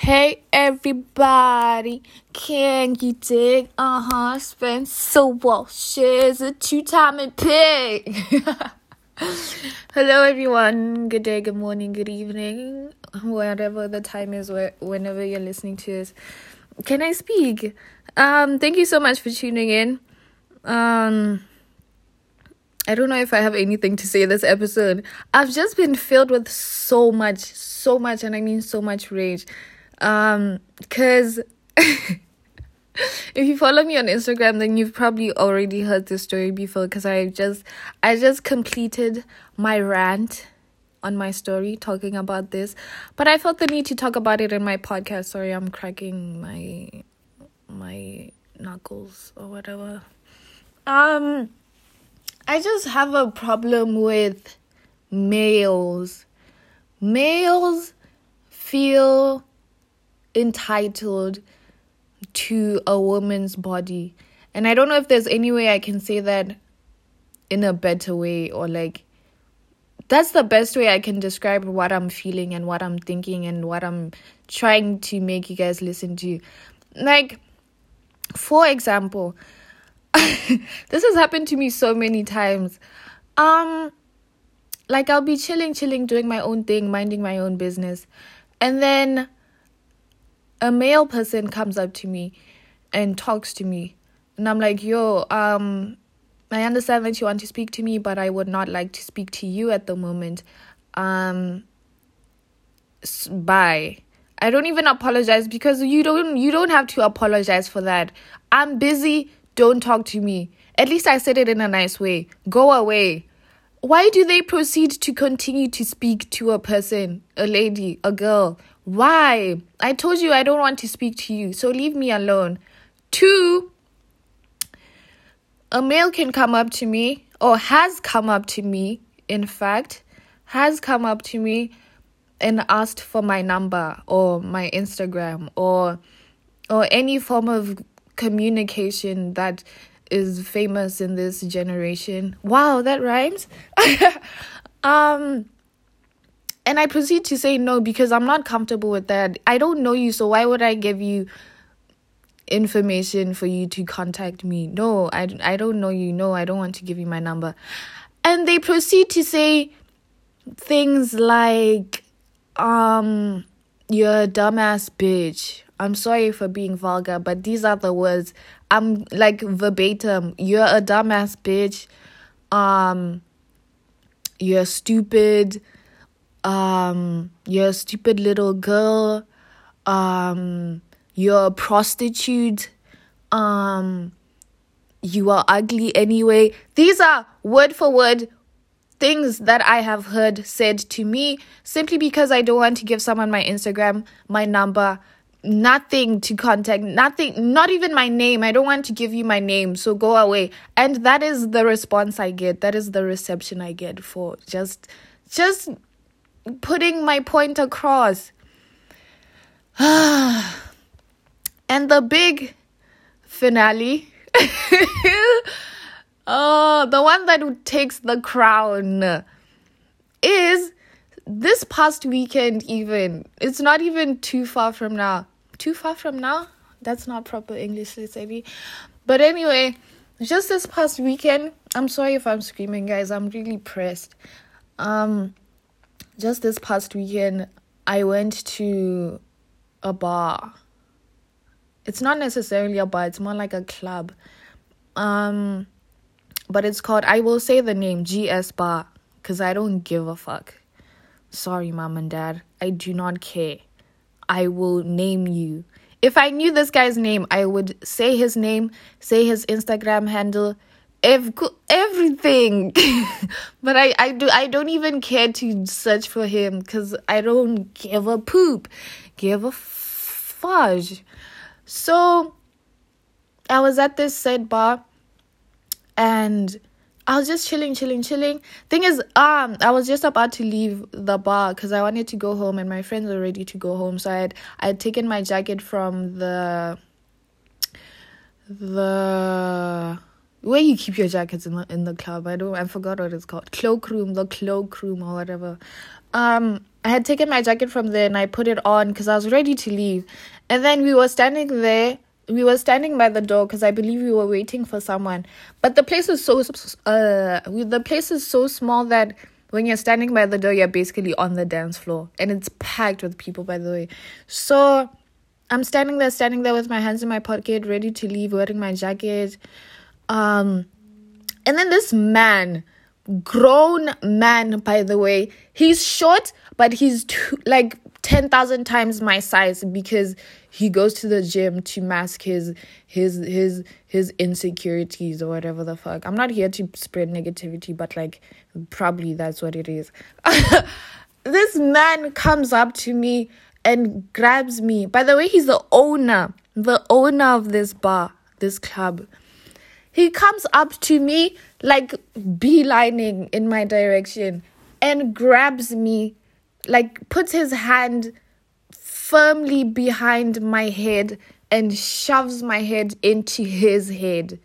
Hey everybody, can you dig? Uh huh, Spencer Walsh is a two timing pig. Hello everyone, good day, good morning, good evening, whatever the time is, whenever you're listening to this. Can I speak? Um, thank you so much for tuning in. Um, I don't know if I have anything to say this episode. I've just been filled with so much, so much, and I mean so much rage. Um, cause if you follow me on Instagram, then you've probably already heard this story before. Cause I just, I just completed my rant on my story talking about this, but I felt the need to talk about it in my podcast. Sorry, I'm cracking my my knuckles or whatever. Um, I just have a problem with males. Males feel entitled to a woman's body. And I don't know if there's any way I can say that in a better way or like that's the best way I can describe what I'm feeling and what I'm thinking and what I'm trying to make you guys listen to. Like, for example, this has happened to me so many times. Um, like I'll be chilling, chilling, doing my own thing, minding my own business, and then a male person comes up to me and talks to me. And i'm like yo um i understand that you want to speak to me but i would not like to speak to you at the moment. Um bye. I don't even apologize because you don't you don't have to apologize for that. I'm busy. Don't talk to me. At least i said it in a nice way. Go away. Why do they proceed to continue to speak to a person a lady a girl why? I told you I don't want to speak to you, so leave me alone. Two, a male can come up to me, or has come up to me, in fact, has come up to me and asked for my number or my Instagram or or any form of communication that is famous in this generation. Wow, that rhymes. um and I proceed to say no because I'm not comfortable with that. I don't know you, so why would I give you information for you to contact me? No, I, I don't know you. No, I don't want to give you my number. And they proceed to say things like, um, you're a dumbass bitch. I'm sorry for being vulgar, but these are the words. I'm like verbatim. You're a dumbass bitch. Um, you're stupid um, you're a stupid little girl, um, you're a prostitute, um, you are ugly anyway. These are word for word things that I have heard said to me simply because I don't want to give someone my Instagram, my number, nothing to contact, nothing, not even my name. I don't want to give you my name, so go away. And that is the response I get. That is the reception I get for just just putting my point across. and the big finale. oh, the one that takes the crown is this past weekend, even. It's not even too far from now. Too far from now? That's not proper English, Lizzie. But anyway, just this past weekend, I'm sorry if I'm screaming, guys. I'm really pressed. Um, just this past weekend, I went to a bar. It's not necessarily a bar, it's more like a club. Um, but it's called, I will say the name GS Bar because I don't give a fuck. Sorry, mom and dad. I do not care. I will name you. If I knew this guy's name, I would say his name, say his Instagram handle, ev- everything but i i do i don't even care to search for him because i don't give a poop give a fudge so i was at this said bar and I was just chilling, chilling, chilling. Thing is, um, I was just about to leave the bar because I wanted to go home, and my friends were ready to go home. So I had I had taken my jacket from the the where you keep your jackets in the in the club. I don't I forgot what it's called. Cloakroom, the cloakroom or whatever. um I had taken my jacket from there and I put it on because I was ready to leave. And then we were standing there. We were standing by the door because I believe we were waiting for someone. But the place is so uh the place is so small that when you're standing by the door, you're basically on the dance floor, and it's packed with people. By the way, so I'm standing there, standing there with my hands in my pocket, ready to leave, wearing my jacket. Um, and then this man grown man by the way he's short but he's too, like 10,000 times my size because he goes to the gym to mask his his his his insecurities or whatever the fuck. I'm not here to spread negativity but like probably that's what it is. this man comes up to me and grabs me. By the way, he's the owner, the owner of this bar, this club. He comes up to me like beelining in my direction and grabs me, like puts his hand firmly behind my head and shoves my head into his head.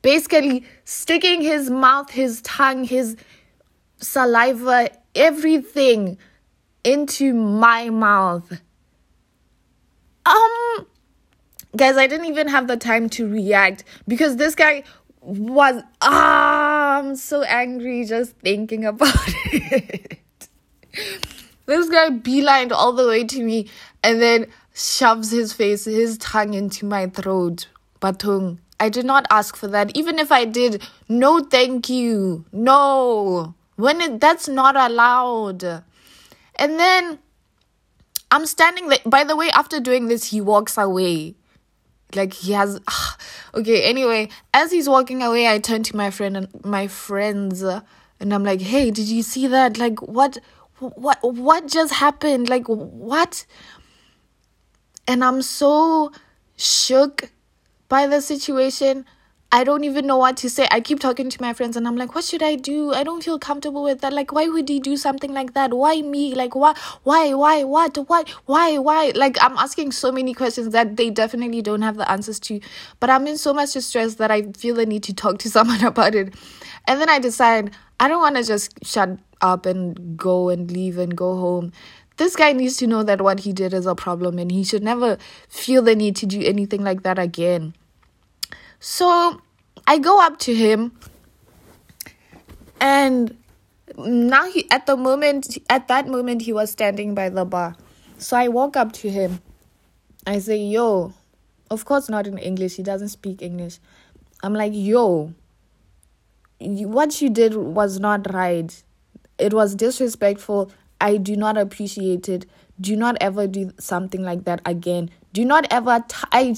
Basically, sticking his mouth, his tongue, his saliva, everything into my mouth. Um, guys, I didn't even have the time to react because this guy was ah, I'm so angry just thinking about it. this guy beelined all the way to me and then shoves his face, his tongue into my throat. Batung. I did not ask for that. Even if I did, no thank you. No. When it that's not allowed. And then I'm standing there. By the way, after doing this, he walks away like he has okay anyway as he's walking away i turn to my friend and my friends and i'm like hey did you see that? Like what what what just happened? Like what? And i'm so shook by the situation I don't even know what to say. I keep talking to my friends and I'm like, what should I do? I don't feel comfortable with that. Like, why would he do something like that? Why me? Like, why, why, why, what, why, why, why? Like, I'm asking so many questions that they definitely don't have the answers to. But I'm in so much distress that I feel the need to talk to someone about it. And then I decide I don't want to just shut up and go and leave and go home this guy needs to know that what he did is a problem and he should never feel the need to do anything like that again. So I go up to him and now he at the moment at that moment he was standing by the bar. So I walk up to him. I say, "Yo." Of course not in English. He doesn't speak English. I'm like, "Yo, what you did was not right. It was disrespectful. I do not appreciate it. Do not ever do something like that again do not ever t- I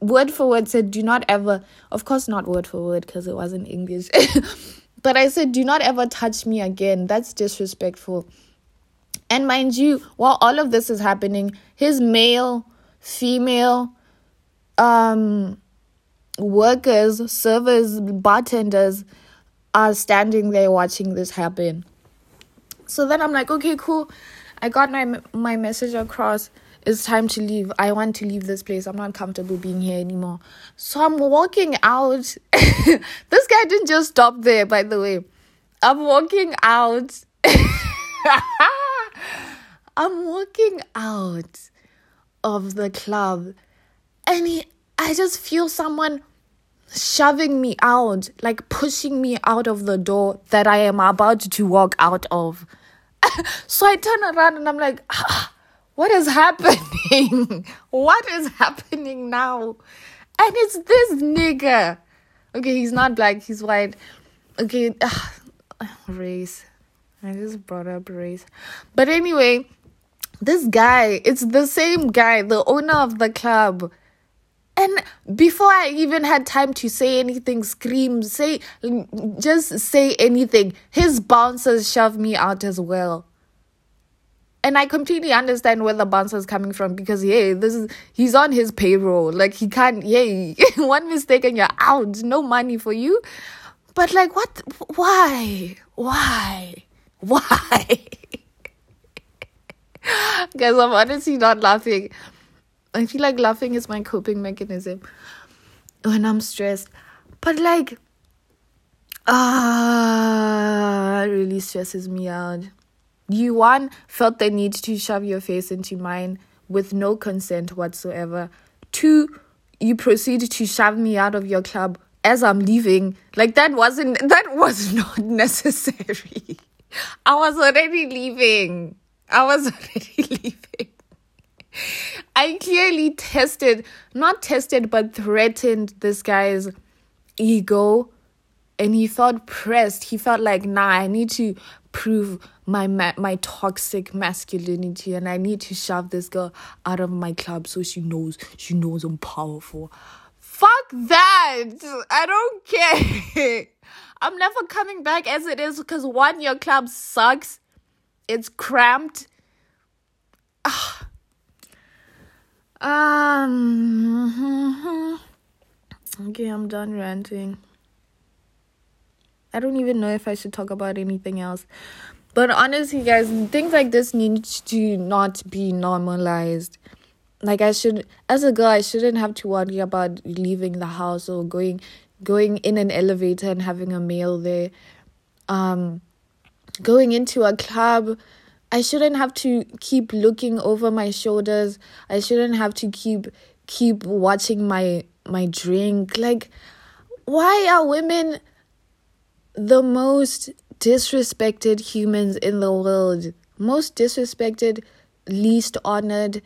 word for word said do not ever of course not word for word because it wasn't english. But i said do not ever touch me again. That's disrespectful. And mind you while all of this is happening his male female um workers servers bartenders are standing there watching this happen. So then i'm like okay cool. I got my my message across it's time to leave. I want to leave this place. I'm not comfortable being here anymore. So I'm walking out. this guy didn't just stop there, by the way. I'm walking out. I'm walking out of the club and he, I just feel someone shoving me out, like pushing me out of the door that I am about to walk out of. so I turn around and I'm like, ah, what is happening? what is happening now? And it's this nigga. Okay, he's not black, he's white. Okay, ugh, race. I just brought up race. But anyway, this guy, it's the same guy, the owner of the club. And before I even had time to say anything, scream, say, just say anything, his bouncers shoved me out as well and I completely understand where the bouncer is coming from because yeah, this is he's on his payroll. Like he can't yeah, one mistake and you're out. No money for you. But like what why? Why? Why? Guys, I'm honestly not laughing. I feel like laughing is my coping mechanism when I'm stressed. But like ah, uh, really stresses me out You one felt the need to shove your face into mine with no consent whatsoever. Two, you proceeded to shove me out of your club as I'm leaving. Like that wasn't that was not necessary. I was already leaving. I was already leaving. I clearly tested, not tested, but threatened this guy's ego. And he felt pressed. He felt like, nah, I need to prove my ma- my toxic masculinity and I need to shove this girl out of my club so she knows she knows I'm powerful. Fuck that. I don't care. I'm never coming back as it is because one, your club sucks. It's cramped. Ah. Um. Okay, I'm done ranting. I don't even know if I should talk about anything else. But honestly, guys, things like this need to not be normalized. Like I should, as a girl, I shouldn't have to worry about leaving the house or going, going in an elevator and having a male there. Um, going into a club, I shouldn't have to keep looking over my shoulders. I shouldn't have to keep keep watching my my drink. Like, why are women the most disrespected humans in the world? Most disrespected, least honored.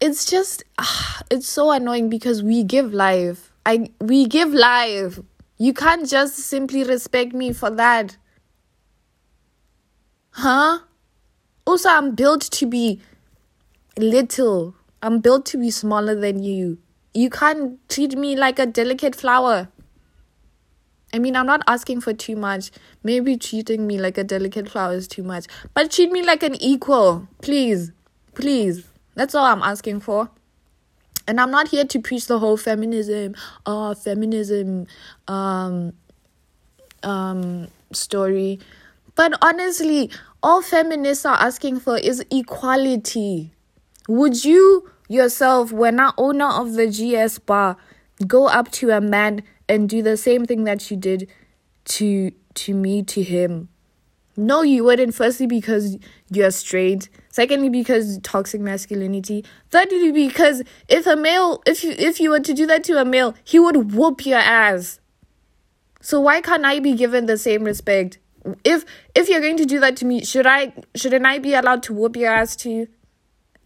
It's just, ah, it's so annoying because we give life. I we give life. You can't just simply respect me for that. Huh? Also, I'm built to be little. I'm built to be smaller than you. You can't treat me like a delicate flower. I mean, I'm not asking for too much. Maybe treating me like a delicate flower is too much. But treat me like an equal. Please. Please. That's all I'm asking for. And I'm not here to preach the whole feminism, uh, feminism um, um, story. But honestly, all feminists are asking for is equality. Would you yourself, when an owner of the GS bar, go up to a man and do the same thing that you did to to me to him? No, you wouldn't. Firstly, because you're straight. Secondly, because toxic masculinity. Thirdly, because if a male, if you if you were to do that to a male, he would whoop your ass. So why can't I be given the same respect? If if you're going to do that to me, should I shouldn't I be allowed to whoop your ass too?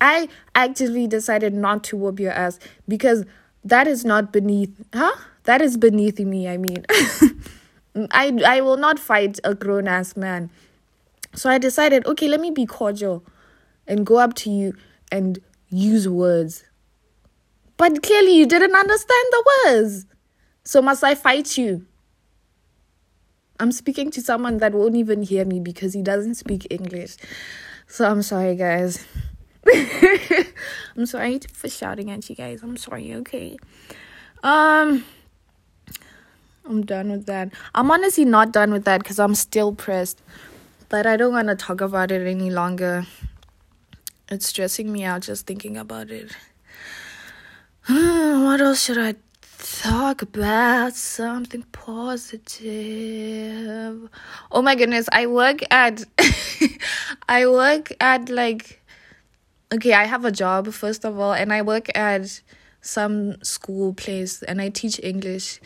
I actively decided not to whoop your ass because that is not beneath, huh? That is beneath me, I mean. I I will not fight a grown ass man. So I decided, okay, let me be cordial and go up to you and use words. But clearly you didn't understand the words. So must I fight you? I'm speaking to someone that won't even hear me because he doesn't speak English. So I'm sorry, guys. I'm sorry for shouting at you guys. I'm sorry, okay. Um I'm done with that. I'm honestly not done with that because I'm still pressed. But I don't want to talk about it any longer. It's stressing me out just thinking about it. what else should I talk about? Something positive. Oh my goodness, I work at I work at like okay, I have a job first of all, and I work at some school place, and I teach English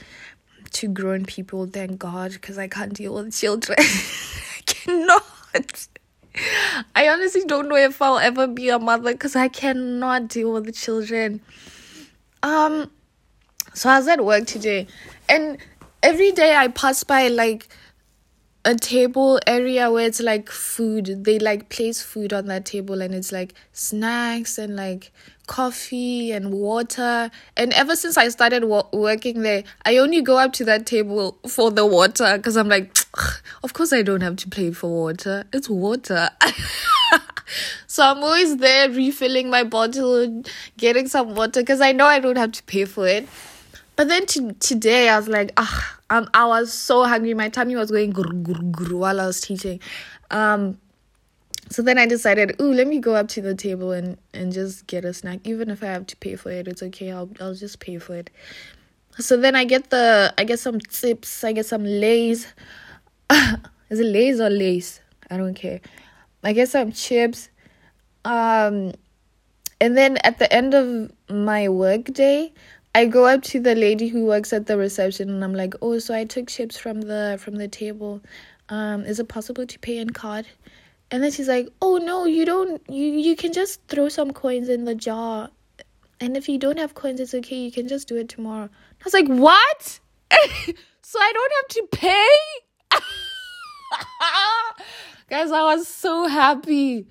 to grown people. Thank God, because I can't deal with children. I cannot. I honestly don't know if I'll ever be a mother because I cannot deal with the children. Um, so I was at work today, and every day I pass by like a table area where it's like food. They like place food on that table and it's like snacks and like coffee and water. And ever since I started wo- working there, I only go up to that table for the water because I'm like, of course I don't have to pay for water. It's water. so I'm always there refilling my bottle, getting some water because I know I don't have to pay for it. But then to, today I was like, ah, um, I was so hungry. My tummy was going grr, grr, grr while I was teaching. Um, so then I decided, ooh, let me go up to the table and, and just get a snack. Even if I have to pay for it, it's okay. I'll I'll just pay for it. So then I get the I get some chips. I get some Lays. Is it Lays or Lace? I don't care. I get some chips. Um, and then at the end of my work day, I go up to the lady who works at the reception and I'm like, "Oh, so I took chips from the from the table. Um, is it possible to pay in card?" And then she's like, "Oh no, you don't. You you can just throw some coins in the jar, and if you don't have coins, it's okay. You can just do it tomorrow." I was like, "What? so I don't have to pay?" Guys, I was so happy.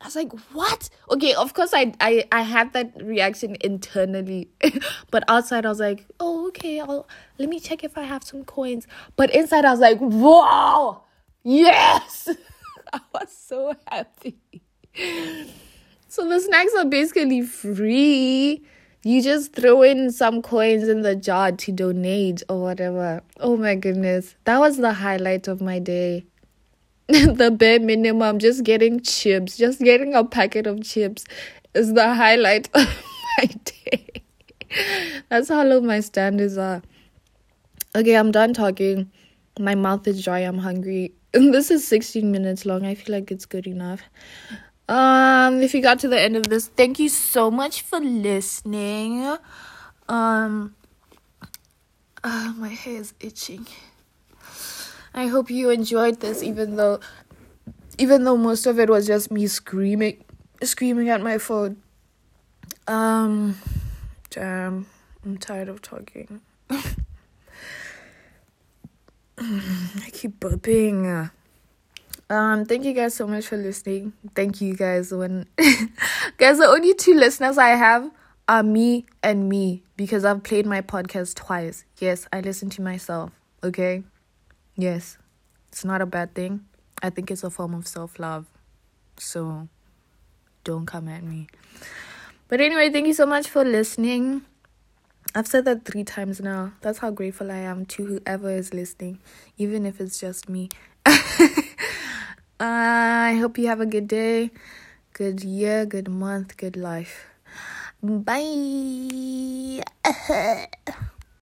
I was like, "What?" Okay, of course I I I had that reaction internally, but outside I was like, "Oh, okay. I'll let me check if I have some coins." But inside I was like, "Wow, yes!" I was so happy. So the snacks are basically free. You just throw in some coins in the jar to donate or whatever. Oh my goodness. That was the highlight of my day. the bare minimum, just getting chips, just getting a packet of chips is the highlight of my day. That's how low my standards are. Okay, I'm done talking. My mouth is dry. I'm hungry. This is 16 minutes long. I feel like it's good enough. Um, if you got to the end of this, thank you so much for listening. Um, uh, my hair is itching. I hope you enjoyed this, even though, even though most of it was just me screaming, screaming at my phone. Um, damn, I'm tired of talking. I keep burping. Um, thank you guys so much for listening. Thank you guys. When guys, the only two listeners I have are me and me because I've played my podcast twice. Yes, I listen to myself. Okay. Yes, it's not a bad thing. I think it's a form of self love. So don't come at me. But anyway, thank you so much for listening. I've said that three times now. That's how grateful I am to whoever is listening, even if it's just me. I hope you have a good day, good year, good month, good life. Bye.